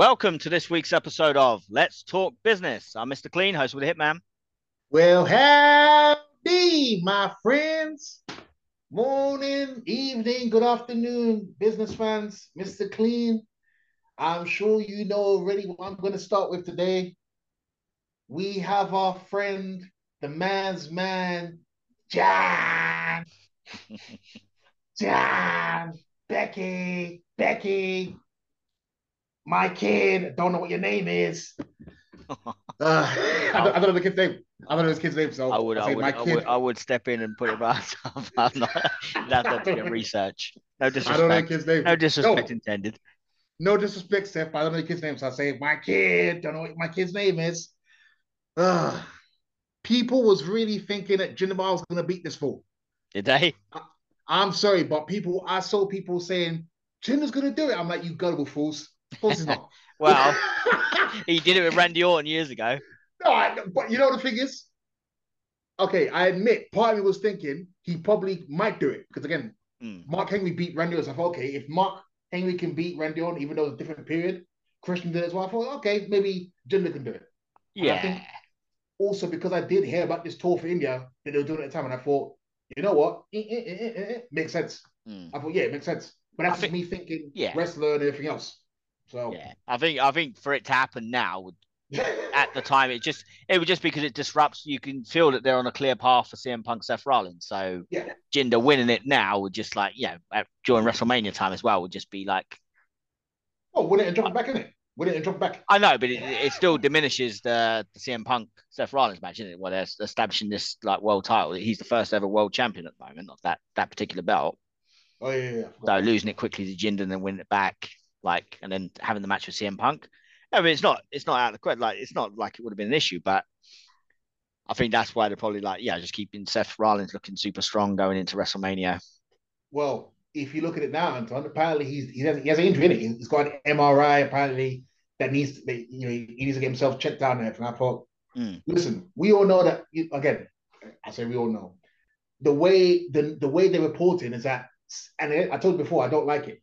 Welcome to this week's episode of Let's Talk Business. I'm Mr. Clean, host with the Hitman. Well, howdy, my friends. Morning, evening, good afternoon, business fans. Mr. Clean. I'm sure you know already what I'm going to start with today. We have our friend, the man's man, John. John, Becky, Becky, my kid. Don't know what your name is. Uh, I, don't, I don't know the kid's name. I don't know his kid's name. So I would, I would, my I would, I would step in and put it myself. I'm not. That's not to get research. No disrespect. I don't know the kid's name. No disrespect No. intended. No disrespect, but I don't know the kid's name. So I say, my kid, don't know what my kid's name is. Ugh. People was really thinking that Jinder Mahal was going to beat this fool. Did they? I'm sorry, but people, I saw people saying, Jinder's going to do it. I'm like, you gullible fools. Of course he's not. Well, he did it with Randy Orton years ago. no, I, but you know the thing is? Okay, I admit, part of me was thinking he probably might do it. Because again, Mm. Mark Henry beat Randy Orton. So I thought, okay, if Mark Henry can beat Randy Orton, even though it's a different period, Christian did it as well. I thought, okay, maybe Jinder can do it. Yeah. also because I did hear about this tour for India that they were doing at the time, and I thought, you know what, Eh, eh, eh, makes sense. Mm. I thought, yeah, it makes sense. But that's think- me thinking yeah. wrestler and everything else. So Yeah. I think, I think for it to happen now would at the time it just it would just because it disrupts you can feel that they're on a clear path for CM Punk Seth Rollins so yeah, Jinder winning it now would just like yeah at, during WrestleMania time as well would just be like oh, win it drop back in it. Win it drop back. I know but it, it still diminishes the, the CM Punk Seth Rollins match isn't it well they're establishing this like world title he's the first ever world champion at the moment of that that particular belt Oh yeah, yeah. yeah. So losing it quickly to Jinder and then winning it back like and then having the match with CM Punk I mean it's not it's not out of the question like it's not like it would have been an issue but I think that's why they're probably like, yeah, just keeping Seth Rollins looking super strong going into WrestleMania. Well, if you look at it now, Anton, apparently he's he has, he has an injury in it. He's got an MRI apparently that needs that, you know he needs to get himself checked out and everything. I thought, Mm. listen, we all know that again. I say we all know the way the the way they're reporting is that, and I told you before, I don't like it.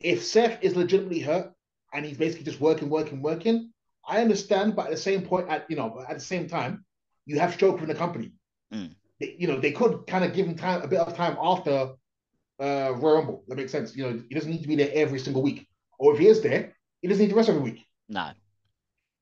If Seth is legitimately hurt and he's basically just working, working, working, I understand. But at the same point, at you know, at the same time, you have stroke in the company. Mm. They- you know, they could kind of give him time, a bit of time after uh, Royal Rumble. That makes sense. You know, he doesn't need to be there every single week. Or if he is there, he doesn't need to rest every week. No.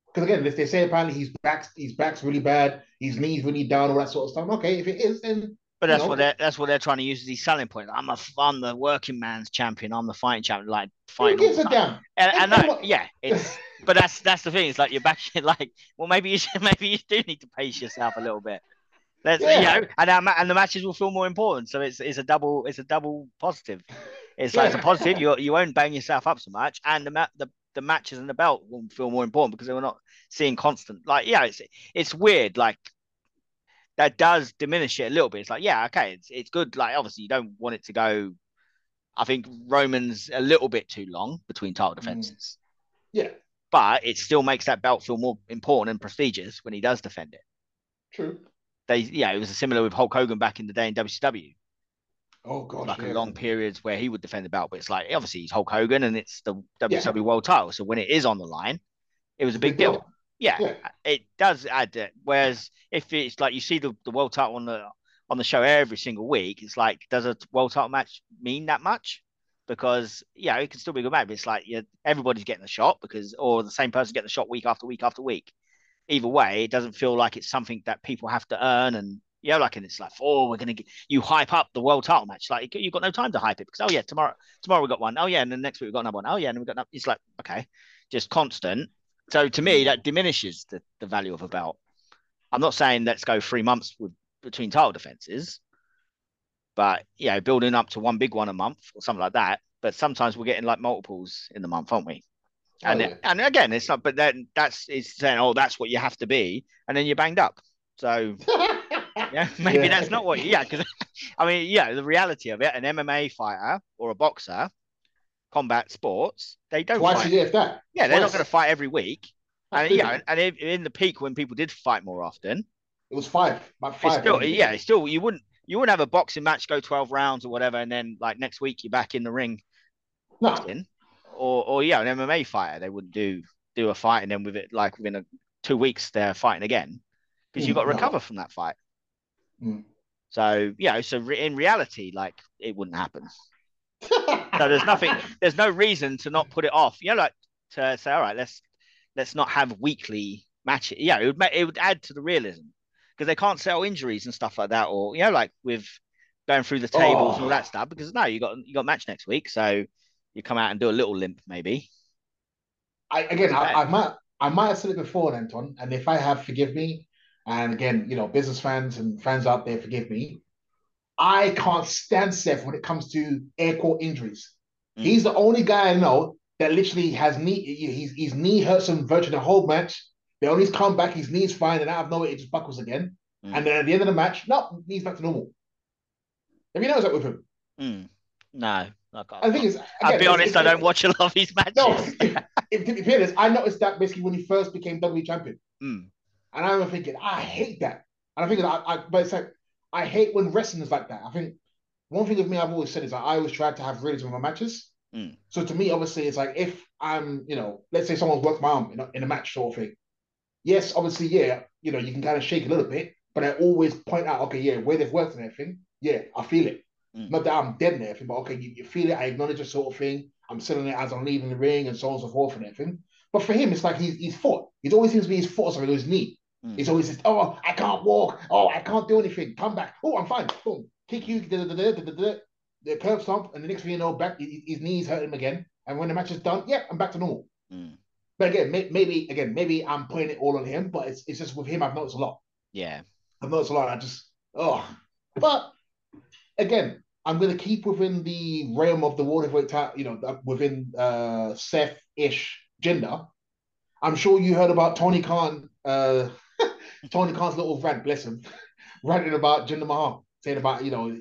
Because again, if they say apparently he's back, his back's really bad, his knees really down, all that sort of stuff. Okay, if it is, then But that's what they're that's what they're trying to use as his selling point. I'm a I'm the working man's champion. I'm the fighting champion. Like who fighting. all gives a damn? And, and And no, yeah, it's but that's that's the thing. It's like you're back like well maybe you should, maybe you do need to pace yourself a little bit. Let's Yeah. you know, and our, and the matches will feel more important. So it's it's a double it's a double positive. It's like it's a positive. You you won't bang yourself up so much, and the ma- the the matches and the belt will feel more important because we're not seeing constant. Like yeah, it's it's weird. Like that does diminish it a little bit. It's like yeah, okay, it's it's good. Like obviously you don't want it to go. I think Roman's a little bit too long between title Mm. defenses Yeah, but it still makes that belt feel more important and prestigious when he does defend it. true. They, yeah, it was similar with Hulk Hogan back in the day in WCW, Oh god. like yeah. long periods where he would defend the belt, but it's like obviously he's Hulk Hogan and it's the WCW World Title, so when it is on the line, it was a big deal. Yeah, Yeah. Uh, it does add it. Whereas if it's like you see the, the world title on the on the show every single week, it's like does a world title match mean that much? Because yeah, it can still be a good match. But it's like yeah, everybody's getting a shot because or the same person getting the shot week after week after week. Either way, it doesn't feel like it's something that people have to earn and yeah, like and it's like, oh, we're gonna get you hype up the world title match. Like you've got no time to hype it because oh yeah, tomorrow tomorrow we got one. Oh yeah, and then next week we got another one. Oh yeah, and we got another. It's like okay, just constant. So to me, hmm. that diminishes the, the value of a belt. I'm not saying let's go three months with between title defenses, but you know, building up to one big one a month or something like that. But sometimes we're getting like multiples in the month, aren't we? Oh, And yeah. and again, it's not. But then that's it's saying, oh, that's what you have to be, and then you're banged up. So yeah, maybe Yeah. that's not what. Yeah, because I mean, yeah, the reality of it, an MMA fighter or a boxer, combat sports, they don't Twice fight. a year, if that. Yeah, they're not going to fight every week. And yeah, and in the peak when people did fight more often, It was five, about it's five. still yeah, it's still you wouldn't you wouldn't have a boxing match go twelve rounds or whatever, and then like next week you're back in the ring No, boxing. or or yeah, an MMA fighter, they wouldn't do do a fight and then with it like within a, two weeks they're fighting again because Mm, you've got to no. recover from that fight. Mm. So yeah, so re- in reality, like it wouldn't happen. So there's nothing, there's no reason to not put it off. You know, like to say, all right, let's let's not have weekly matches. Yeah, it would it would add to the realism because they can't sell injuries and stuff like that, or you know, like with going through the tables and all Oh. that stuff. Because no, you got you got a match next week, so you come out and do a little limp maybe. I again, I, I might, I might have said it before, Anton, and if I have, forgive me. And again, you know, business fans and fans out there, forgive me. I can't stand Seth when it comes to air quote injuries. Mm. He's the only guy I know that literally has knee. His his knee hurts him virtually the whole match. The only come back, his knee's fine, and out of nowhere it just buckles again. Mm. And then at the end of the match, no, knee's back to normal. Have you noticed that with him? Mm. No, I can't. And the thing is, I'll again, be it's- honest, I don't watch a lot of his matches. No, if, if, to be fair, I noticed that basically when he first became WWE champion. Mm. And I remember thinking, I hate that. And I think that I, I but it's like I hate when wrestling is like that. I think one thing with me I've always said is that I always try to have realism in my matches. Mm. So to me, obviously, it's like if I'm, you know, let's say someone's worked my arm in a, in a match sort of thing. Yes, obviously, yeah, you know, you can kind of shake a little bit, but I always point out, okay, yeah, where they've worked and everything, yeah, I feel it. Mm. Not that I'm dead and everything, but okay, you, you feel it, I acknowledge it sort of thing. I'm selling it as I'm leaving the ring and so on and so forth and everything. But for him, it's like he's he's fought. It always seems to be his or something, his knee. Mm. He's always says, "Oh, I can't walk. Oh, I can't do anything. Come back. Oh, I'm fine. Boom, kick you. Da, da, da. The curb stomp, and the next thing you know, back his, knees hurt him again. And when the match is done, yeah, I'm back to normal. Mm. But again, may, maybe again, maybe I'm putting it all on him, but it's it's just with him. I've noticed a lot. Yeah. I've noticed a lot. I just oh, but again, I'm gonna keep within the realm of the water heavyweight title. You know, uh, within uh Seth ish Jinder. I'm sure you heard about Tony Khan. Uh, Tony Khan's little rant, bless him, ranting about Jinder Mahal, saying about you know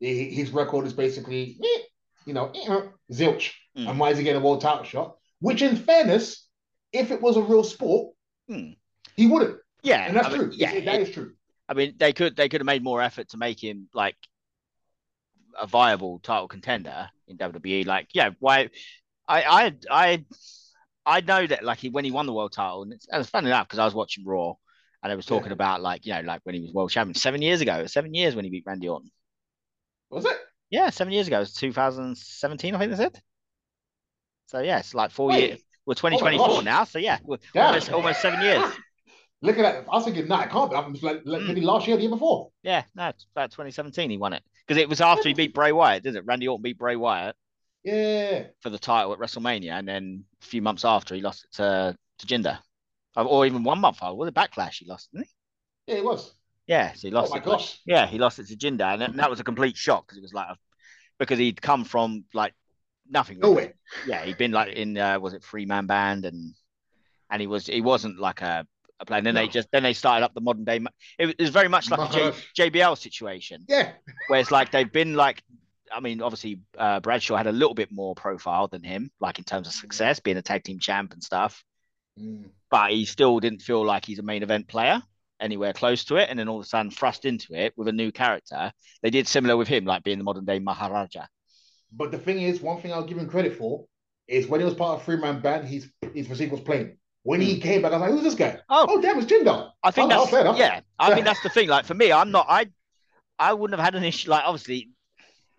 his record is basically eh, you know eh, zilch, Mm. and why is he getting a world title shot? Which, in fairness, if it was a real sport, Mm. he wouldn't, Yeah. and that's I mean, true. Yeah. That is true. I mean, they could they could have made more effort to make him like a viable title contender in WWE. Like, yeah, why? I I I I know that like he when he won the world title, and it's, and it's funny enough because I was watching Raw, and they was talking Yeah. about like you know like when he was world champion seven years ago, seven years when he beat Randy Orton. Was it? Yeah, seven years ago. It was 2017, I think they said. So yeah, it's like four Wait. years. We're 2024 gosh. now, so yeah, almost almost seven years. Look at that. I was thinking, nah, it can't be. I'm just like, like Mm. maybe last year, the year before. Yeah, no, it's about 2017 he won it because it was after he beat Bray Wyatt, didn't it? Randy Orton beat Bray Wyatt Yeah. for the title at WrestleMania, and then a few months after he lost it to to Jinder, or, or even one month old. Was it Backlash he lost, didn't he? Yeah, it was. Yeah, so he lost oh my it. gosh. Yeah, he lost it to Jinder, and that- that was a complete shock because it was like a, because he'd come from like nothing. really. Yeah, he'd been like in uh, was it three man band and and he was he wasn't like a, a player. And then they just then they started up the modern day. It was, very much like a J, JBL situation Yeah. where it's like they've been like. I mean, obviously, uh, Bradshaw had a little bit more profile than him, like in terms of success, being a tag team champ and stuff. Mm. But he still didn't feel like he's a main event player anywhere close to it. And then all of a sudden, thrust into it with a new character. They did similar with him, like being the modern day Maharaja. But the thing is, one thing I'll give him credit for is when he was part of three man band, his his physique was playing. When he came back, I was like, who's this guy? Hmm. Oh, Oh, damn, it's Jinder. I think Oh, that's fair yeah. I mean that's the thing. Like for me, I'm not. I I wouldn't have had an issue. Like obviously,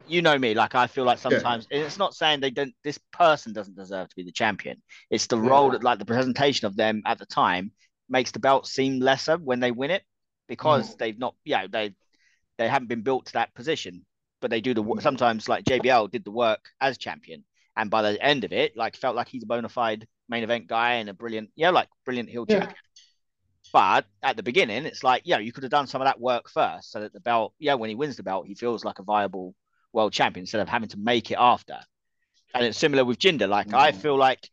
you know me. Like I feel like sometimes and it's not saying they don't. This person doesn't deserve to be the champion. It's the Yeah. role that like the presentation of them at the time makes the belt seem lesser when they win it because Mm. they've not. Yeah, they they haven't been built to that position. But they do the Mm. sometimes like JBL did the work as champion, and by the end of it, like felt like he's a bona fide main event guy and a brilliant, yeah, like brilliant heel Yeah. champion. But at the beginning, it's like, yeah, you could have done some of that work first so that the belt, yeah, when he wins the belt, he feels like a viable world champion instead of having to make it after. And it's similar with Jinder. Like, I Mm. feel like,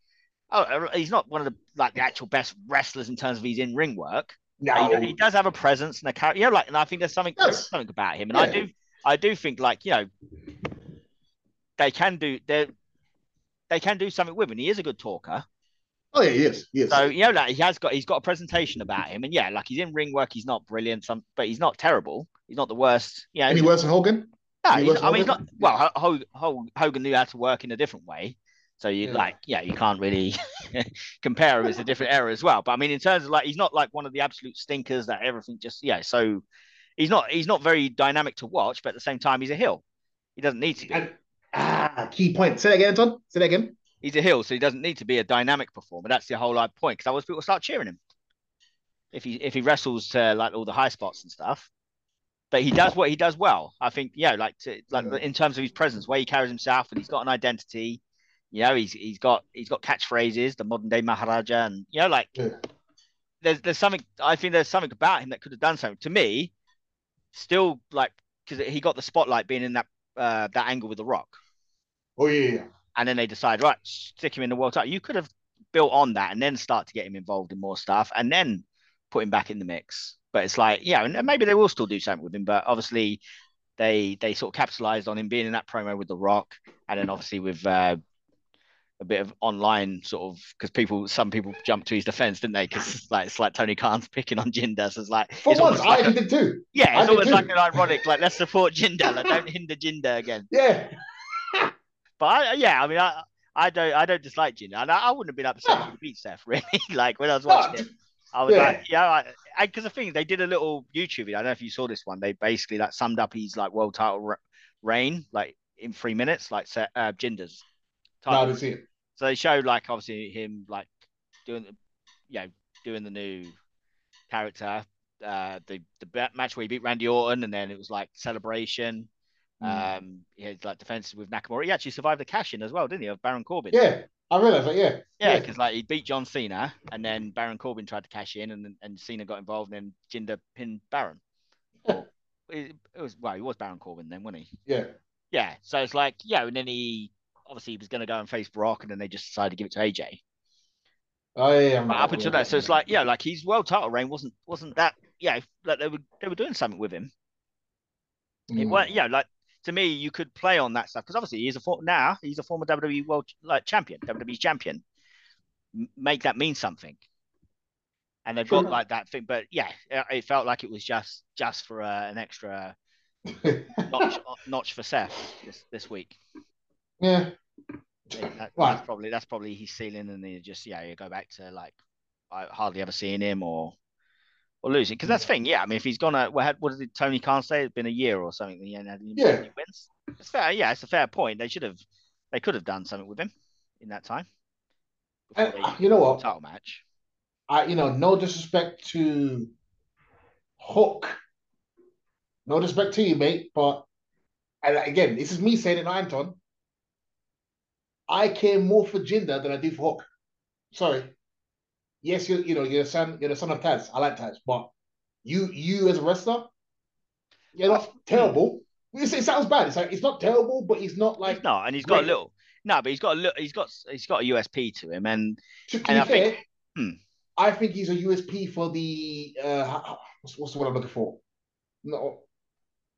oh, he's not one of the like the actual best wrestlers in terms of his in ring work. No. He, he does have a presence and a character, you know, like, and I think there's something, Yes. there's something about him. And I do, I do think like, you know, they can do, they they can do something with him. He is a good talker. Oh yeah, yes, yes. So you know, like he has got he's got a presentation about him, and yeah, like he's in ring work. He's not brilliant, some, but he's not terrible. He's not the worst. Yeah, Any worse than Hogan? No, he's- I mean, he's not. Well, Ho- Ho- Hogan knew how to work in a different way, So you Yeah. like, yeah, you can't really compare him. It's a different era as well. But I mean, in terms of like, he's not like one of the absolute stinkers that everything just yeah. So he's not he's not very dynamic to watch, but at the same time, he's a heel. He doesn't need to be. And ah, key point. Say that again, Anton. Say that again. He's a heel, so he doesn't need to be a dynamic performer. That's the whole like point. Because otherwise, people start cheering him if he if he wrestles to like all the high spots and stuff. But he does what he does well. I think, yeah, like to like Yeah. in terms of his presence, where he carries himself, and he's got an identity. You know, he's he's got he's got catchphrases, the modern day Maharaja, and you know, like Yeah. there's there's something I think there's something about him that could have done something to me. Still, like because he got the spotlight being in that uh, that angle with the Rock, Oh yeah, and then they decide right stick him in the world title. You could have built on that and then start to get him involved in more stuff, and then put him back in the mix. But it's like yeah, and maybe they will still do something with him, but obviously they they sort of capitalized on him being in that promo with the Rock, and then obviously with. Uh, a bit of online sort of because people, some people jumped to his defense, didn't they? Because it's like it's like Tony Khan's picking on Jinder, so it's like For it's once, I like a- actually did too. yeah, it's did almost too. like an ironic, like let's support Jinder, like don't hinder Jinder again. Yeah. But I, yeah, I mean, I, I don't, I don't dislike Jinder, and I, I wouldn't have been upset if he beat Seth really. like when I was watching it, I was Yeah. like, yeah, because the thing they did a little YouTube video. I don't know if you saw this one. They basically like summed up his like world title re- reign like in three minutes, like uh, Jinder's. No, I didn't see it. so they showed like obviously him like doing the, you know, doing the new character, uh, the the match where he beat Randy Orton, and then it was like celebration. Mm. Um, he had like defenses with Nakamura. He actually survived the cash in as well, didn't he? Of Baron Corbin. Yeah, I realized that. Yeah. yeah, yeah. because like he beat John Cena, and then Baron Corbin tried to cash in, and and Cena got involved, and then Jinder pinned Baron. Yeah. It, it was well, he was Baron Corbin then, wasn't he? Yeah. Yeah. So it's like yeah, and then he obviously he was going to go and face Brock, and then they just decided to give it to AJ. Oh yeah. yeah, But up until that, so it's like, yeah, like his world title reign wasn't wasn't that, yeah, like they were they were doing something with him. It Mm. was, yeah, like to me, you could play on that stuff because obviously he's a for, now he's a former WWE world like champion, WWE champion. M- Make that mean something. And they've Sure. got like that thing, but yeah, it, felt like it was just just for uh, an extra notch notch for Seth this this week. yeah. That- Right. That's probably that's probably his ceiling, and then you just yeah, you go back to like I hardly ever seeing him or or losing because that's the thing. Yeah, I mean, if he's gonna what, had- what did Tony Khan say? It's been a year or something. He hadn't any Yeah. any wins. It's fair. Yeah, it's a fair point. They should have they could have done something with him in that time. And, uh, you know what? Title match. I, you know, no disrespect to Hook. No disrespect to you, mate. But and again, this is me saying it, not Anton. I care more for Jinder than I do for Hook. Sorry. Yes, you you know you're the son you're the son of Taz. I like Taz, but you you as a wrestler, you're not terrible. It's- It sounds bad. It's like it's not terrible, but he's not like no, and he's got a little. No, but he's got a little. He's got he's got a USP to him, and To And I fair, think- hmm. I think he's a USP for the uh, what's, what's the word I'm looking for? No,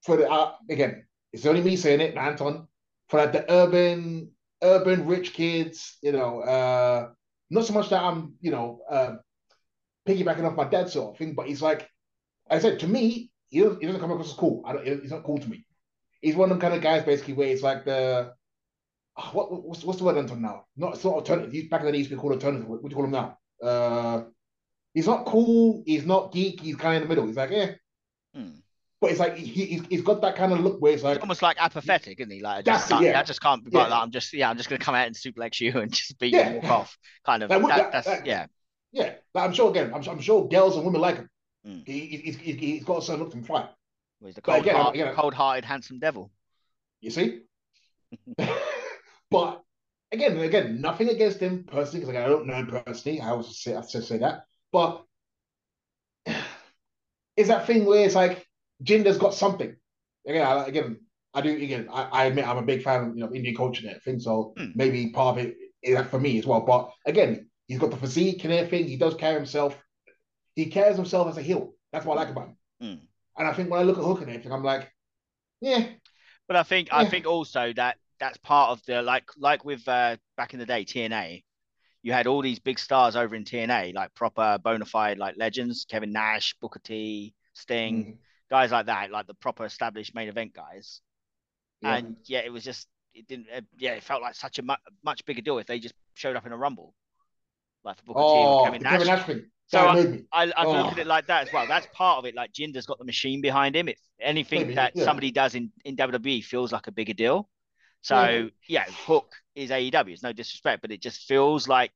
for the uh, again, it's only me saying it, Anton. For like the urban, urban rich kids, you know, uh, not so much that I'm, you know, uh, piggybacking off my dad sort of thing, but he's like, I said to me, he doesn't, he doesn't come across as cool. I don't, he's not cool to me. He's one of them kind of guys, basically, where it's like the ah, what what's, what's the word Anton now? Not it's not alternative. He's back in the day, used to be called alternative. What do you call him now? Uh, he's not cool. He's not geek. He's kind of in the middle. He's like, yeah, hmm, but it's like he, he's, he's got that kind of look where it's like, he's almost like apathetic, isn't he? Like I That's just can't, yeah. I just can't be Yeah. like. I'm just yeah, I'm just gonna come out and suplex you and just beat Yeah. you and walk off. Kind of Like, that, that- that's that- yeah. yeah. Like, I'm sure again, I'm, I'm sure girls and women like him. Mm. He, he, he's, he's, he's got a certain look from fine. Well, He's the cold, again, heart, cold-hearted, handsome devil. You see? but again, again, nothing against him personally because like, I don't know him personally. I always say I say that, but is that thing where it's like Jinder's got something. Again, I, again, I do. Again, I, I admit I'm a big fan of you know Indian culture and everything, so Hmm. maybe part of it is that for me as well. But again, he's got the physique and everything. He does carry himself. He carries himself as a heel. That's what I like about him. Hmm. And I think when I look at Hook and everything, I'm like, yeah, But I think I think also that that's part of the like like with uh, back in the day TNA, you had all these big stars over in TNA like proper bona fide like legends, Kevin Nash, Booker T, Sting, mm, guys like that, like the proper established main event guys. yeah. And yeah, it was just it didn't. Uh, yeah, it felt like such a mu- much bigger deal if they just showed up in a rumble, like for Booker T Oh, or the Kevin Kevin Nash. Thing. So I. I, I Oh. look at it like that as well. That's part of it. Like Jinder's got the machine behind him. If anything Maybe, that yeah. somebody does in, in WWE feels like a bigger deal. So Yeah. yeah, Hook is AEW. It's no disrespect, but it just feels like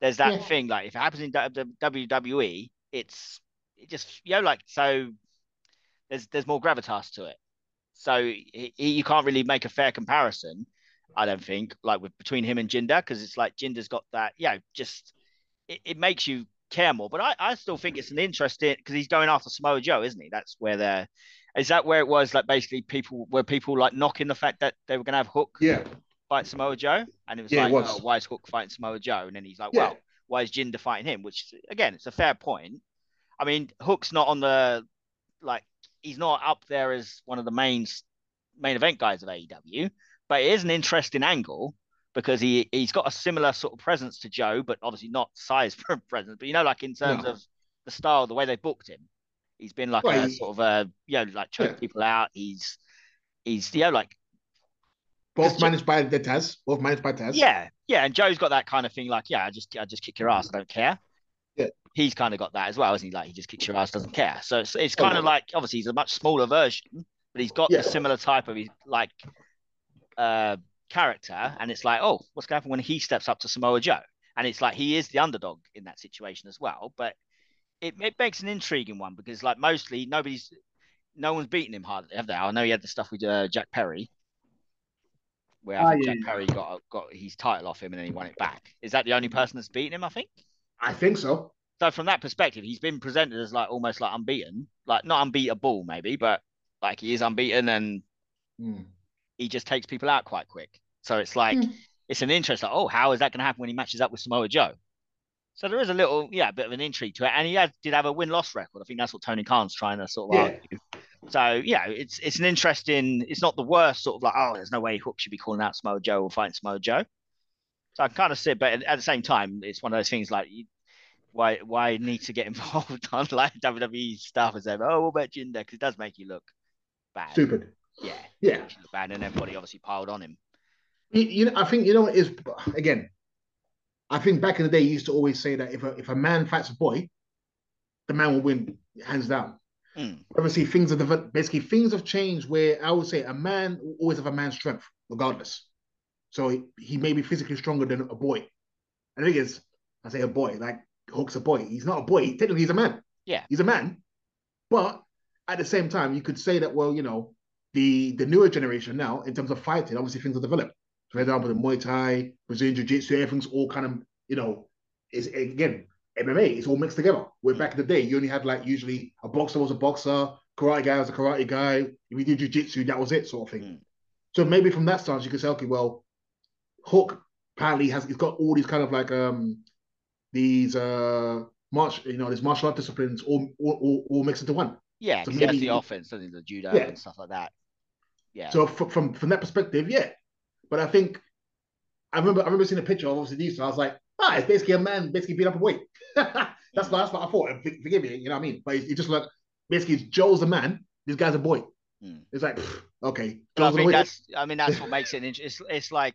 there's that Yeah. thing. Like if it happens in WWE, it's it just you know like so. There's there's more gravitas to it. So he, he- you can't really make a fair comparison. I don't think like with between him and Jinder because it's like Jinder's got that. Yeah, just it, it makes you care more. But I, I still think it's an interesting because he's going after Samoa Joe, isn't he? That's where they're. Is that where it was like basically people were people like knocking the fact that they were going to have Hook Yeah. fight Samoa Joe, and it was Yeah, it like, was. oh, why is Hook fighting Samoa Joe? And then he's like, Yeah. well, why is Jinder fighting him? Which again, it's a fair point. I mean, Hook's not on the like he's not up there as one of the main main event guys of AEW, but it is an interesting angle because he he's got a similar sort of presence to Joe, but obviously not size presence. But you know, like in terms No. of the style, the way they booked him, he's been like Well, a he- sort of a you know like choke Yeah. people out. He's he's you know like Both managed by the Taz. Both managed by Taz. yeah yeah, and Joe's got that kind of thing like yeah, I just I just kick your ass, I don't care. He's kind of got that as well, isn't he? Like he just kicks your ass, doesn't care. So it's, it's Oh, kind of yeah. like obviously he's a much smaller version, but he's got Yeah. the similar type of like uh character, and it's like, oh, what's going to happen when he steps up to Samoa Joe? And it's like he is the underdog in that situation as well. But it, it makes an intriguing one because like mostly nobody's no one's beaten him hardly, have they? I know he had the stuff with uh, Jack Perry. Where I think yeah, Jack. Perry got got his title off him and then he won it back. Is that the only person that's beaten him? I think. I think so. So from that perspective, he's been presented as like almost like unbeaten, like not unbeatable maybe, but like he is unbeaten and Hmm. he just takes people out quite quick. So it's like Hmm. it's an interest. Like, oh, how is that going to happen when he matches up with Samoa Joe? So there is a little, yeah, bit of an intrigue to it, and he had, did have a win loss record. I think that's what Tony Khan's trying to sort of Yeah. argue. So yeah, it's it's an interesting. It's not the worst sort of like, oh, there's no way Hook should be calling out Samoa Joe or fighting Samoa Joe. So I kind of sit, but at, at the same time, it's one of those things like. You, why, why need to get involved on like WWE stuff and say, oh, what about Jinder? Because it does make you look bad. Stupid. Yeah, Yeah. look bad, and everybody obviously piled on him. You, you know, I think you know what is again. I think back in the day, you used to always say that if a if a man fights a boy, the man will win hands down. Mm. Obviously, things are developed. Basically, things have changed. Where I would say a man will always have a man's strength, regardless. So he, he may be physically stronger than a boy. And the thing is, I say a boy, like Hook's a boy. He's not a boy. Technically, he's a man. Yeah. he's a man. But at the same time, you could say that well, you know, the the newer generation now, in terms of fighting, obviously things are developed. For example, the Muay Thai, Brazilian Jiu Jitsu, everything's all kind of, you know, is again MMA. It's all mixed together. Where back in the day, you only had like usually a boxer was a boxer, karate guy was a karate guy. If you did Jiu Jitsu, that was it, sort of thing. Mm. So maybe from that stance, you could say, okay, well, Hook apparently has he's got all these kind of like um these uh march, you know, these martial art disciplines all all, all, mixed into one. Yeah, so maybe- the offense, doesn't he? The judo Yeah. and stuff like that. Yeah. So f- from from that perspective, yeah. But I think I remember I remember seeing a picture of obviously these. and I was like, ah, it's basically a man basically beat up a weight. that's that's what I thought. For- Forgive me, you know what I mean? But it, it just like basically Joe's a man. This guy's a boy. Mm. It's like pff, okay, I Joe's gonna think win. that's. I mean, that's what makes it. It's it's like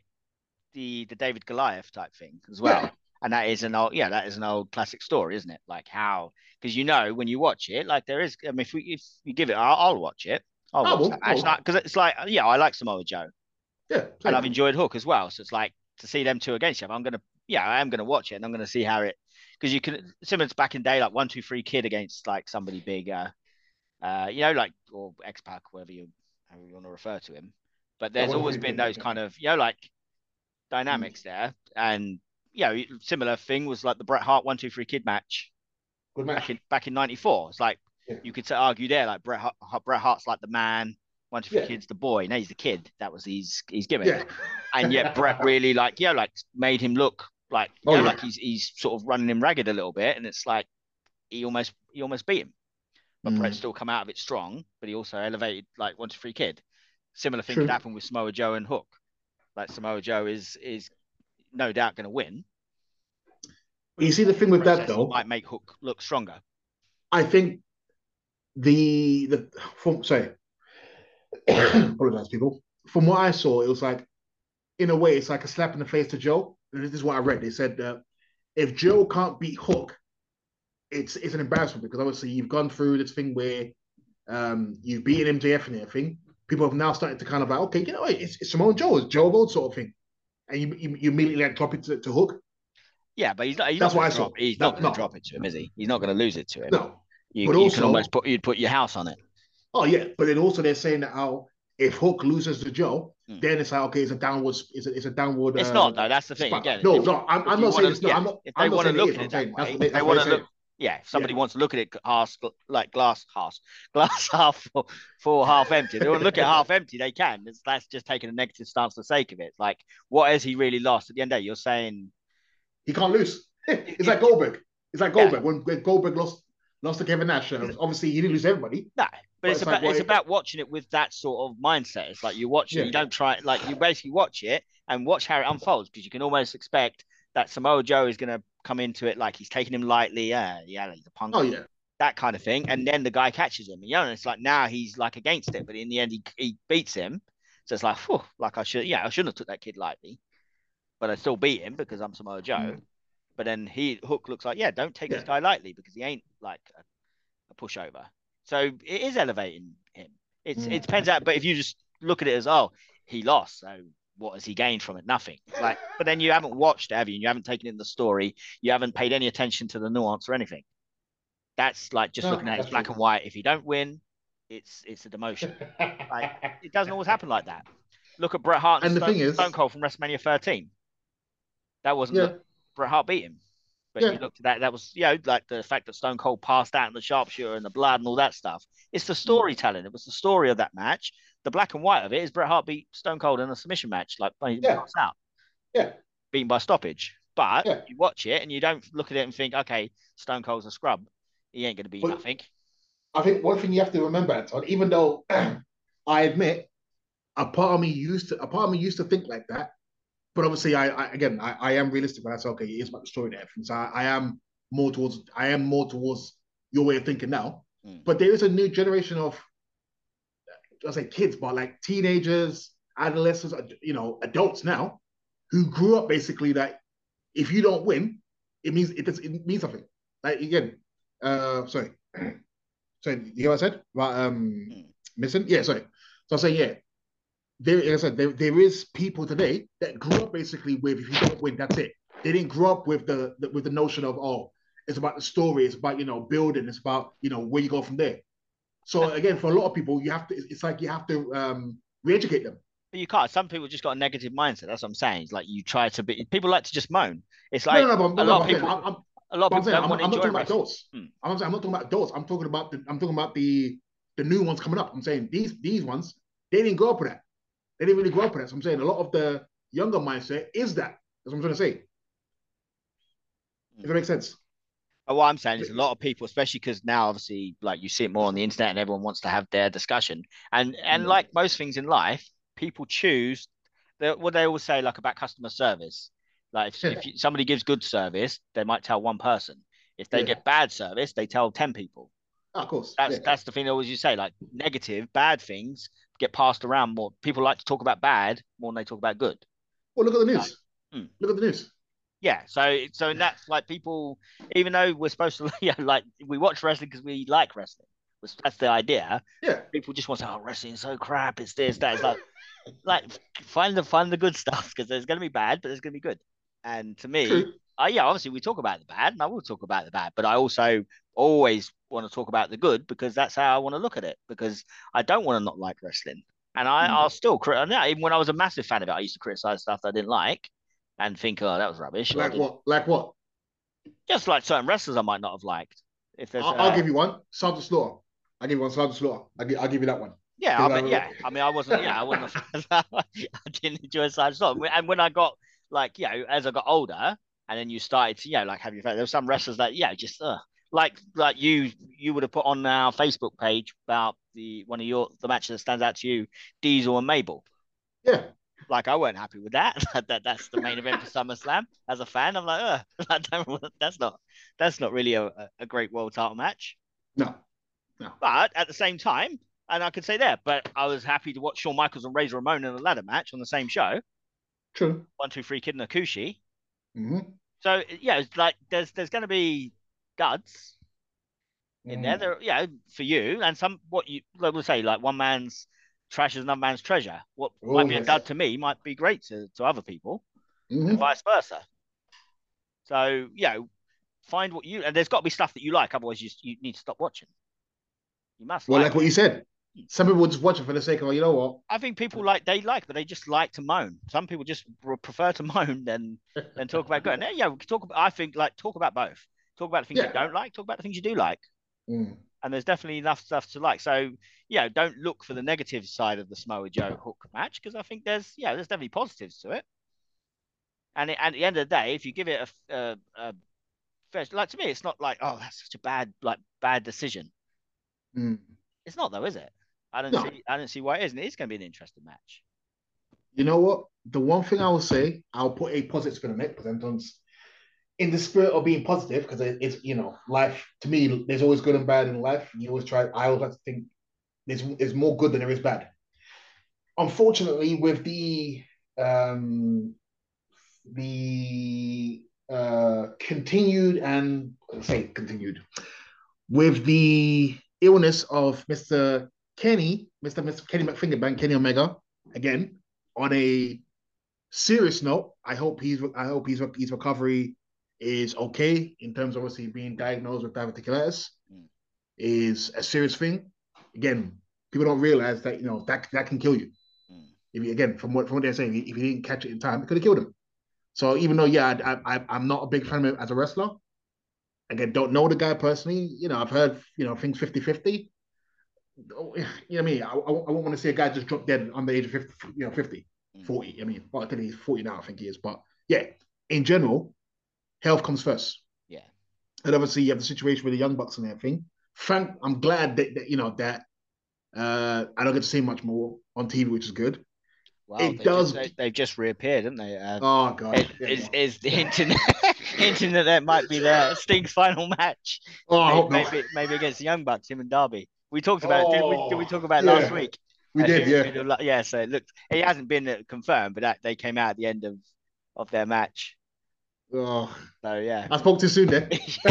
the the David Goliath type thing as well. Yeah. And that is an old, yeah, that is an old classic story, isn't it? Like how, because you know when you watch it, like there is. I mean, if we if you give it, I'll, I'll watch it. I'll I watch will, that I will. because it's like, yeah, I like Samoa Joe. Yeah, and. I've enjoyed Hook as well. So it's like to see them two against each other. I'm gonna, yeah, I am gonna watch it, and I'm gonna see how it because you can similar back in the day, like one, two, three kid against like somebody big, uh, uh, you know, like or X Pac, whatever you however you want to refer to him. But there's always been those kind of you know like dynamics there, and you know, similar thing was like the Bret Hart one, two, three kid match Good back match. in back in '94. It's like Yeah. you could argue there, like Bret Hart, Bret Hart's like the man. One, two, three Yeah. kids, the boy. Now he's the kid. That was his his gimmick Yeah. and yet Bret really like yeah like made him look like Oh, you know, yeah. like he's he's sort of running him ragged a little bit and it's like he almost he almost beat him but Mm. Bret still come out of it strong but he also elevated like one to three kid similar thing True. could happen with Samoa Joe and Hook like Samoa Joe is is no doubt going to win You see the thing with that though, might make Hook look stronger I think the the from sorry, apologize, people. From what I saw, it was like in a way, it's like a slap in the face to Joe. This is what I read. They said uh, if Joe can't beat Hook, it's it's an embarrassment because obviously you've gone through this thing where um, you've beaten MJF and everything. People have now started to kind of like, okay, you know, it's, it's Samoa Joe, it's Joe Gold sort of thing, and you you, you immediately like drop it to, to Hook. Yeah, but he's not. He's That's not gonna I saw. He's No, not going to no. drop it to him, is he? He's not going to lose it to him. No, you, but you also- can almost put you'd put your house on it. oh yeah, but then also they're saying that how if Hook loses to Joe, Mm. then it's like okay, it's a downward, it's a, it's a downward. It's uh, not though. That's the thing. Again, No, if- no, I'm, I'm not saying wanna- it's not. yeah, I'm not. if they I'm not want to saying look at it that way, they- that's what want to look. Yeah, if somebody wants to look at it half like glass half glass half full, full half empty. They want to look at half empty. They can. It's, that's just taking a negative stance for the sake of it. Like, what has he really lost? At the end of the day, you're saying He can't lose. it's like Goldberg. It's like Goldberg when, when Goldberg lost lost to Kevin Nash. uh, Obviously, he didn't lose everybody. no. But it's, it's like about it's what- about watching it with that sort of mindset. It's like you watch it, Yeah. you don't try it. like you basically watch it and watch how it unfolds because you can almost expect that Samoa Joe is going to come into it like he's taking him lightly. Yeah, yeah, he's a punk. Oh yeah, that kind of thing. And then the guy catches him. You know, and it's like now he's like against it, but in the end he, he beats him. So it's like, whew, like I should, yeah, I shouldn't have took that kid lightly, but I still beat him because I'm Samoa Joe. Mm. But then he Hook looks like, yeah, don't take this guy lightly because he ain't like a, a pushover. So it is elevating him. It's Mm. it depends out, but if you just look at it as oh he lost, so what has he gained from it? Nothing. Like, but then you haven't watched, have you? You haven't taken in the story. You haven't paid any attention to the nuance or anything. That's like just No, looking at it black and white. If you don't win, it's it's a demotion. It doesn't always happen like that. Look at Bret Hart and, And the Stone, thing is- Stone Cold from WrestleMania 13. That wasn't yeah, the- Bret Hart beat him. But Yeah. you looked at that, that was, you know, like the fact that Stone Cold passed out in the sharpshooter and the blood and all that stuff. It's the mm. storytelling. It was the story of that match. The black and white of it is Bret Hart beat Stone Cold in a submission match, like Yeah. out, yeah. beaten by stoppage. But Yeah. you watch it and you don't look at it and think, okay, Stone Cold's a scrub. He ain't going to beat But- nothing. I think one thing you have to remember, Anton, even though I admit a part of me used to a part of me used to think like that, but obviously I, I again I, I am realistic when I say okay, it is about the story and everything. So I, I am more towards I am more towards your way of thinking now. Mm. But there is a new generation of I say kids, but like teenagers, adolescents, you know, adults now, who grew up basically that if you don't win, it means it does it means something. Like again, uh sorry. So you hear what I said about um Mm. missing? Yeah, sorry. So I say yeah. There, like I said, there, there is people today that grew up basically with if you don't win, that's it. They didn't grow up with the, the with the notion of oh, it's about the story, it's about you know building, it's about you know where you go from there. So again, for a lot of people, you have to. It's like you have to um re-educate them. But you can't. Some people just got a negative mindset. That's what I'm saying. It's like you try to be. People like to just moan. It's like no, no, no, a lot I'm saying, people. I'm, I'm, a lot of I'm people don't I'm, I'm not talking about adults. Hmm. I'm, I'm not talking about adults. I'm talking about the. I'm talking about the the new ones coming up. I'm saying these these ones they didn't grow up with that. They didn't really grow up with that. So I'm saying a lot of the younger mindset is that. That's what I'm trying to say. If it makes sense. What I'm saying is a lot of people, especially because now obviously like you see it more on the internet and everyone wants to have their discussion. And and Mm. like most things in life, people choose the, what they always say like about customer service. Like if, Yeah. if you, somebody gives good service, they might tell one person. If they Yeah. get bad service, they tell 10 people. Ah, of course. That's yeah. that's the thing always you say, like negative, bad things get passed around more. People like to talk about bad more than they talk about good. Well, look at the news. Hmm. Look at the news. Yeah, so so in that like people, even though we're supposed to, yeah, like we watch wrestling because we like wrestling. That's- That's the idea. Yeah. People just want to say, "Oh, wrestling's so crap. It's this, that." It's like, like find the find the good stuff because there's going to be bad, but there's going to be good. And to me, True. uh, yeah, obviously we talk about the bad, and I will talk about the bad, but I also always want to talk about the good because that's how I want to look at it. Because I don't want to not like wrestling, and I Mm. I'll still crit. and Yeah, even when I was a massive fan of it, I used to criticize stuff that I didn't like and think, "Oh, that was rubbish." Like what? Like what? just like certain wrestlers I might not have liked. If there's, I'll, uh, I'll give you one. Sergeant Slaughter. I'll give you one. Sergeant Slaughter. I'll give, I'll give you that one. yeah, I because I mean, yeah, I mean, I wasn't, yeah, I wasn't. I didn't enjoy Sergeant Slaughter. And when I got like, you know, as I got older, and then you started to, you know, like have your, there were some wrestlers that, yeah, just uh, like, like you, you would have put on our Facebook page about the one of your the matches that stands out to you, Diesel and Mabel. Yeah. Like I weren't happy with that. that that's the main event for SummerSlam. As a fan, I'm like, I don't, want- that's not that's not really a, a- great world title match. No. no. But at the same time, and I could say that, but I was happy to watch Shawn Michaels and Razor Ramon in a ladder match on the same show. True. One, two, three, Kid Hakushi. Mm-hmm. So yeah, it's like there's there's going to be duds in there. Mm. There, yeah, for you and some what you like we'll say like one man's trash is another man's treasure. What Oh, might be a dud to me might be great to, to other people, Mhm. and vice versa. So you know, find what you and there's got to be stuff that you like. Otherwise, you you need to stop watching. You must. Well, like like what you said, some people just watch it for the sake of, you know what? I think people like they like, but they just like to moan. Some people just prefer to moan than than talk about good. And yeah, we can talk about. I think like talk about both. Talk about the things Yeah. you don't like. Talk about the things you do like. Mm. And there's definitely enough stuff to like. So yeah, don't look for the negative side of the Samoa Joe Hook match because I think there's yeah there's definitely positives to it. And, it, and at the end of the day, if you give it a, a, a fair, like to me, it's not like oh that's such a bad like bad decision. Mm. It's not though, is it? I don't No. see I don't see why it isn't. it is going to be an interesting match. You know what? The one thing I will say, I'll put a positive spin on it because done. In the spirit of being positive, because it, it's you know, life to me, there's always good and bad in life. You always try. I always like to think there's there's more good than there is bad. Unfortunately, with the um the uh continued and say continued with the illness of Mr. Kenny, Mr. Mr. Kenny McFingerbank, Kenny Omega, again on a serious note, I hope he's I hope he's his recovery is okay in terms of obviously being diagnosed with diverticulitis Mm. is a serious thing. Again, people don't realize that you know that that can kill you. Mm. If you, again, from what from what they're saying, if you didn't catch it in time, it could have killed him. So even though yeah, I, I I'm not a big fan of him as a wrestler. Again, don't know the guy personally. You know, I've heard you know things 50-50. You know what I mean? I, I, I won't want to see a guy just drop dead under the age of 50, you know, 50. Mm. 40. I mean, well, I think he's 40 now, I think he is. But yeah, in general, health comes first. Yeah. And obviously, you have the situation with the Young Bucks and everything. Frank, I'm glad that, that you know that uh, I don't get to see much more on TV, which is good. Well, It does- Just, they, have just reappeared, haven't they? Uh, Oh god, it- Yeah, is, yeah. is the internet hinting that that might be their Sting's final match? oh, maybe, hope maybe, maybe against the Young Bucks, him and Darby. We talked about it. Did we, did we talk about Oh, last week? We Uh, did, yeah. who'd have lo- yeah. So it looked. It hasn't been confirmed, but that, they came out at the end of of their match. Oh, So yeah, I spoke too soon there.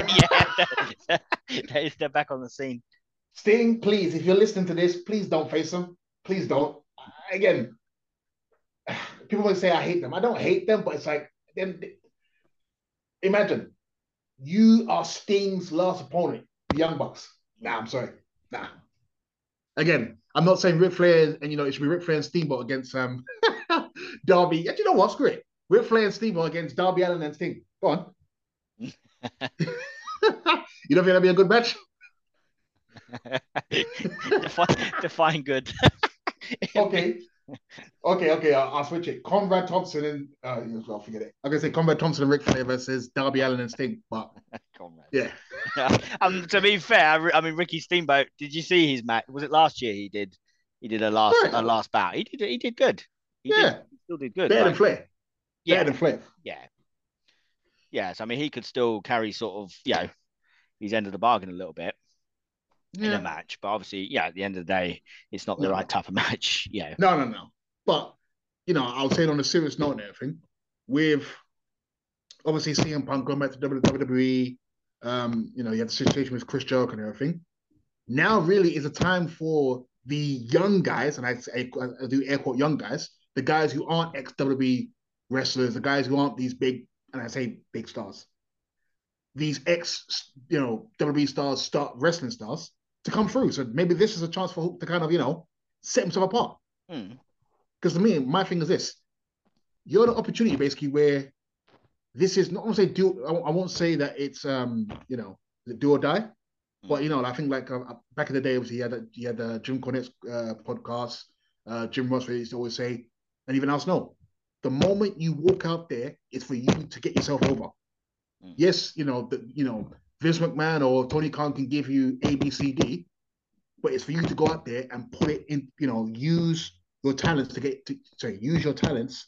yeah, they, they're back on the scene. Sting, please, if you're listening to this, please don't face them. Please don't. Again, people always say I hate them. I don't hate them, but it's like then imagine you are Sting's last opponent, the Young Bucks. Nah, I'm sorry. Nah. Again, I'm not saying Ric Flair and you know it should be Ric Flair and Steamboat against um Darby. And you know what? Screw it. Flair and Steamboat against Darby Allin and Sting. Go on. you don't think that'd be a good match? define, define good. okay. Okay, okay, I'll, I'll switch it. Conrad Thompson and uh I'll forget it. I'm gonna say Conrad Thompson and Ric Flair versus Darby Allin and Sting. But Comrade. yeah. um, to be fair, I, I mean Ricky Steamboat. Did you see his match? Was it last year? He did. He did a last a last bout. He did. He did good. He Yeah. did, he still did good. Better than Flair. Yeah, Better than Flair. yeah, yeah. So I mean, he could still carry sort of you know his end of the bargain a little bit in a match, but obviously, yeah, at the end of the day, it's not the No. right type of match. Yeah, No, no, no. But you know, I'll say it on a serious note and everything. With obviously CM Punk going back to WWE, um, you know, you have the situation with Chris Jericho and everything. Now really is a time for the young guys, and I, I, I do air quote young guys, the guys who aren't ex WWE wrestlers, the guys who aren't these big, and I say big stars, these ex, you know, WWE stars, start wrestling stars to come through. So maybe this is a chance for Hook to kind of, you know, set himself apart. Hmm. Because to me, my thing is this: you're the opportunity basically where this is not. I won't say do. I won't- I won't say that it's um you know the do or die, but you know I think like uh, back in the day, obviously you had a, you had uh, Jim Cornette's uh, podcast, uh, Jim Ross used to always say, and even else know, the moment you walk out there, it's for you to get yourself over. Mm. Yes, you know the you know Vince McMahon or Tony Khan can give you A B C D, but it's for you to go out there and put it in. You know, use your talents to get to sorry, use your talents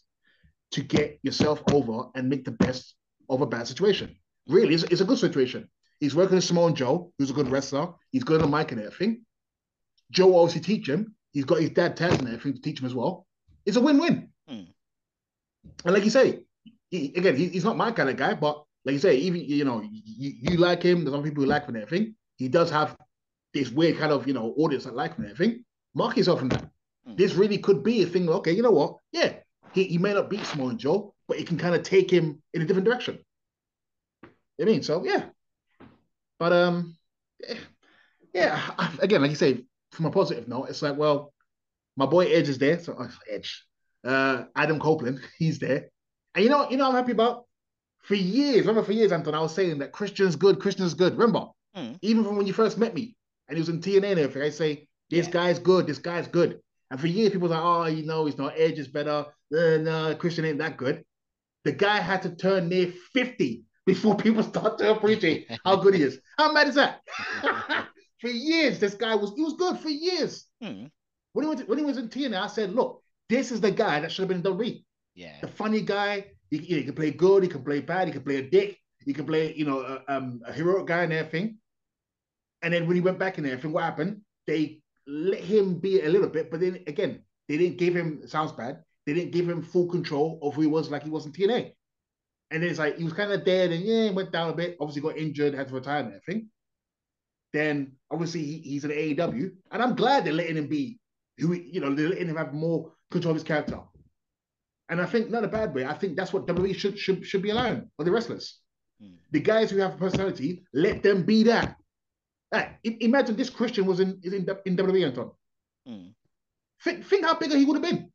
to get yourself over and make the best of a bad situation. Really, it's, it's a good situation. He's working with Samoa Joe, who's a good wrestler. He's good on the mic and everything. Joe will obviously teach him. He's got his dad Taz and everything to teach him as well. It's a win-win. Hmm. And like you say, he, again, he, he's not my kind of guy, but like you say, even you know, you, you like him. There's some people who like him and everything. He does have this weird kind of you know audience that like him and everything. Mark yourself from that. Mm. This really could be a thing. Okay, you know what? Yeah, he, he may not beat Samoa Joe, but it can kind of take him in a different direction. You know I mean, so yeah. But um, yeah, yeah. Again, like you say, from a positive note, it's like, well, my boy Edge is there. So oh, Edge, uh, Adam Copeland, he's there. And you know, you know, I'm happy about. For years, remember, for years, Anton, I was saying that Christian's good. Christian's good. Remember, mm. even from when you first met me, and he was in TNA and everything, I say this yeah. guy's good. This guy's good. And for years, people were like, oh, you know, he's not Edge is better. Uh, no, Christian ain't that good. The guy had to turn near 50 before people start to appreciate how good he is. How mad is that? for years, this guy was he was good for years. Hmm. When he was when he was in TNA, I said, look, this is the guy that should have been in WWE. Yeah. The funny guy. He, he can play good. He can play bad. He can play a dick. He can play, you know, a, um, a heroic guy and everything. And then when he went back in there, everything, what happened? They let him be a little bit, but then again, they didn't give him. Sounds bad. They didn't give him full control of who he was, like he was in TNA. And then it's like he was kind of dead, and yeah, went down a bit. Obviously, got injured, had to retire and everything. Then obviously he, he's an AEW, and I'm glad they're letting him be who you know they're letting him have more control his character. And I think not a bad way. I think that's what WWE should should should be allowing for the wrestlers. Mm. The guys who have a personality, let them be that. Hey, imagine this Christian was in is in, in WWE, Anton. Mm. Think, think how bigger he would have been.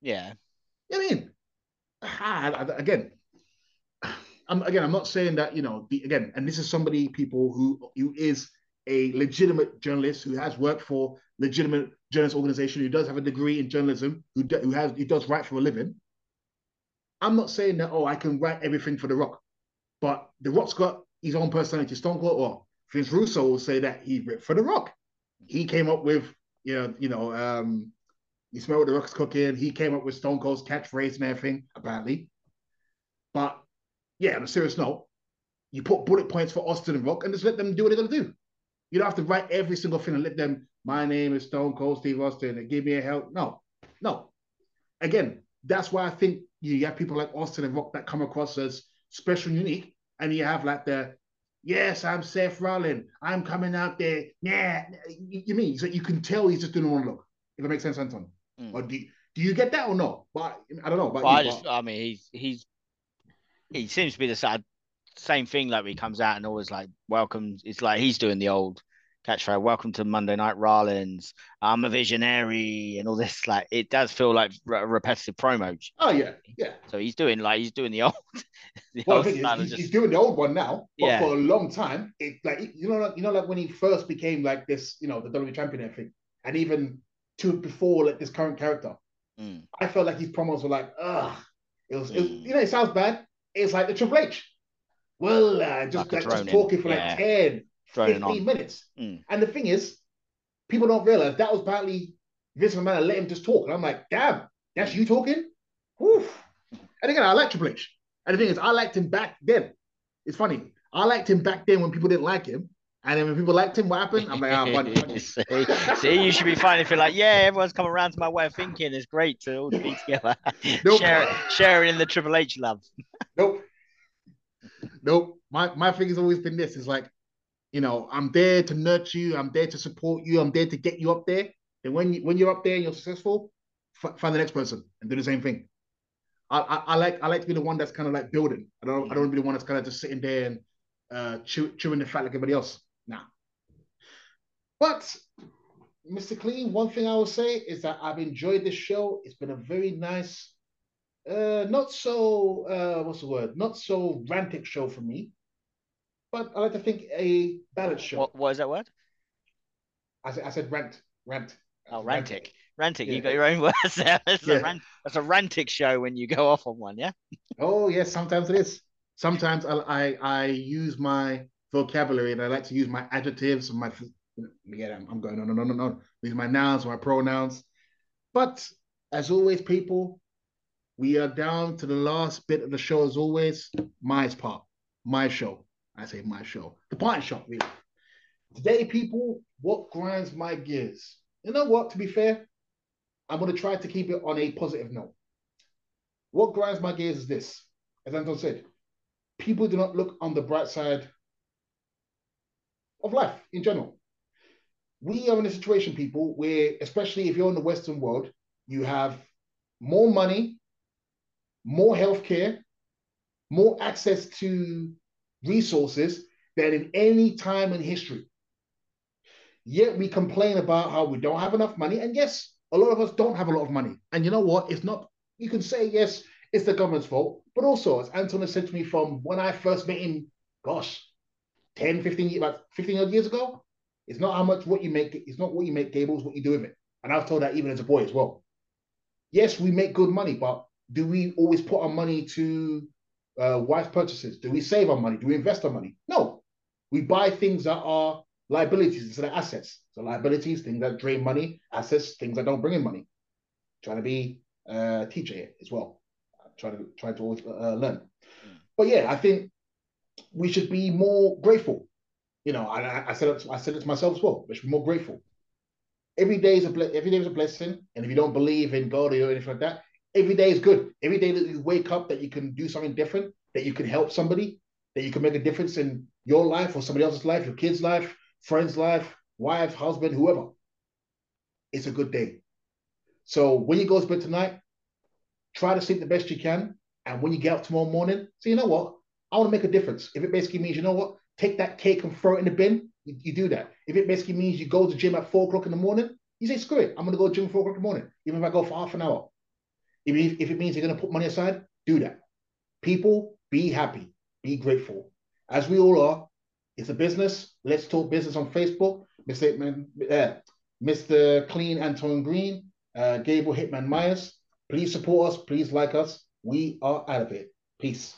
Yeah. You know I mean, ah, again, I'm again, I'm not saying that you know. The, again, and this is somebody people who who is a legitimate journalist who has worked for legitimate journalist organization who does have a degree in journalism who who has who does write for a living. I'm not saying that oh I can write everything for The Rock, but The Rock's got his own personality. Stone Cold or Vince Russo will say that he wrote for The Rock. He came up with you know you know um, you smell what The Rock's cooking. He came up with Stone Cold's catchphrase and everything apparently. But yeah, on a serious note, you put bullet points for Austin and Rock and just let them do what they're gonna do. You don't have to write every single thing and let them, my name is Stone Cold Steve Austin and give me a help. No, no. Again, that's why I think you have people like Austin and Rock that come across as special and unique. And you have like the, yes, I'm Seth Rollins. I'm coming out there. Yeah. You, you mean? So you can tell he's just doing one look. If it makes sense, Anton. Mm. Or do, do you get that or not? But I don't know. But well, I just, I mean, he's, he's, he seems to be the side same thing. Like he comes out and always like welcomes. It's like he's doing the old catchphrase. Welcome to Monday Night Rollins. I'm a visionary and all this. Like it does feel like a repetitive promo. Oh yeah, yeah. So he's doing like he's doing the old. the well, old he's, just... he's, doing the old one now, but yeah. for a long time, it like you know, you know, like when he first became like this, you know, the WWE champion and everything, and even to before like this current character, mm. I felt like his promos were like, ugh. It was, mm. it was, you know, it sounds bad. It's like the Triple H well, uh, just, like, just talking for yeah. like 10, 15 minutes. Mm. And the thing is, people don't realize that was partly Vince McMahon let him just talk. And I'm like, damn, that's you talking? Oof. And again, I like Triple H. And the thing is, I liked him back then. It's funny. I liked him back then when people didn't like him. And then when people liked him, what happened? I'm like, ah, oh, funny, funny. see, see, you should be fine if you're like, yeah, everyone's come around to my way of thinking. It's great to all be together. Nope. Share, sharing in the Triple H love. nope nope. My my thing has always been this: is like, you know, I'm there to nurture you, I'm there to support you, I'm there to get you up there. And when you when you're up there and you're successful, f- find the next person and do the same thing. I, I, I like I like to be the one that's kind of like building. I don't I don't want to be the one that's kind of just sitting there and uh, chew, chewing the fat like everybody else. Nah. But Mr. Clean, one thing I will say is that I've enjoyed this show. It's been a very nice uh, not so uh, what's the word? Not so rantic show for me, but I like to think a balanced show. What, what is that word? I said I said rant, rant. Oh, rantic, rantic. Yeah. You got your own words there. That's, yeah. a rant, that's a rantic show when you go off on one, yeah. Oh yes, sometimes it is. Sometimes I I, I use my vocabulary and I like to use my adjectives and my yeah I'm, I'm going on and on and on. Use my nouns, my pronouns. But as always, people, we are down to the last bit of the show as always. My part, my show. I say my show. The party shop, really. Today, people, what grinds my gears? You know what? To be fair, I'm going to try to keep it on a positive note. what grinds my gears is this, as Anton said, people do not look on the bright side of life in general. We are in a situation, people, where, especially if you're in the Western world, you have more money, more healthcare, more access to resources than in any time in history. Yet we complain about how we don't have enough money. And yes, a lot of us don't have a lot of money. And you know what? It's not, you can say, yes, it's the government's fault. But also, as Anton has said to me from when I first met him, gosh, 10, 15, about 15 odd years ago, it's not how much what you make, it's not what you make, Gables, what you do with it. And I've told that even as a boy as well. Yes, we make good money, but do we always put our money to uh, wise purchases? Do we save our money? Do we invest our money? No. We buy things that are liabilities instead of assets. So liabilities, things that drain money, assets, things that don't bring in money. Trying to be a teacher here as well. Trying to trying to always uh, learn. Mm. But yeah, I think we should be more grateful. You know, I, I said it, I said it to myself as well. We should be more grateful. Every day is a every day is a blessing, and if you don't believe in God or anything like that, every day is good. Every day that you wake up, that you can do something different, that you can help somebody, that you can make a difference in your life or somebody else's life, your kid's life, friend's life, wife, husband, whoever. It's a good day. So when you go to bed tonight, try to sleep the best you can. And when you get up tomorrow morning, say, you know what? I want to make a difference. If it basically means, you know what, take that cake and throw it in the bin, you, you do that. If it basically means you go to gym at four o'clock in the morning, you say, screw it, I'm going to go to gym at four o'clock in the morning, even if I go for half an hour. If, if it means you're going to put money aside, do that. People, be happy, be grateful. As we all are, it's a business. Let's talk business on Facebook. Mr. Uh, Mr. Clean Anton Green, uh, Gable Hitman Myers. Please support us. Please like us. We are out of it. Peace.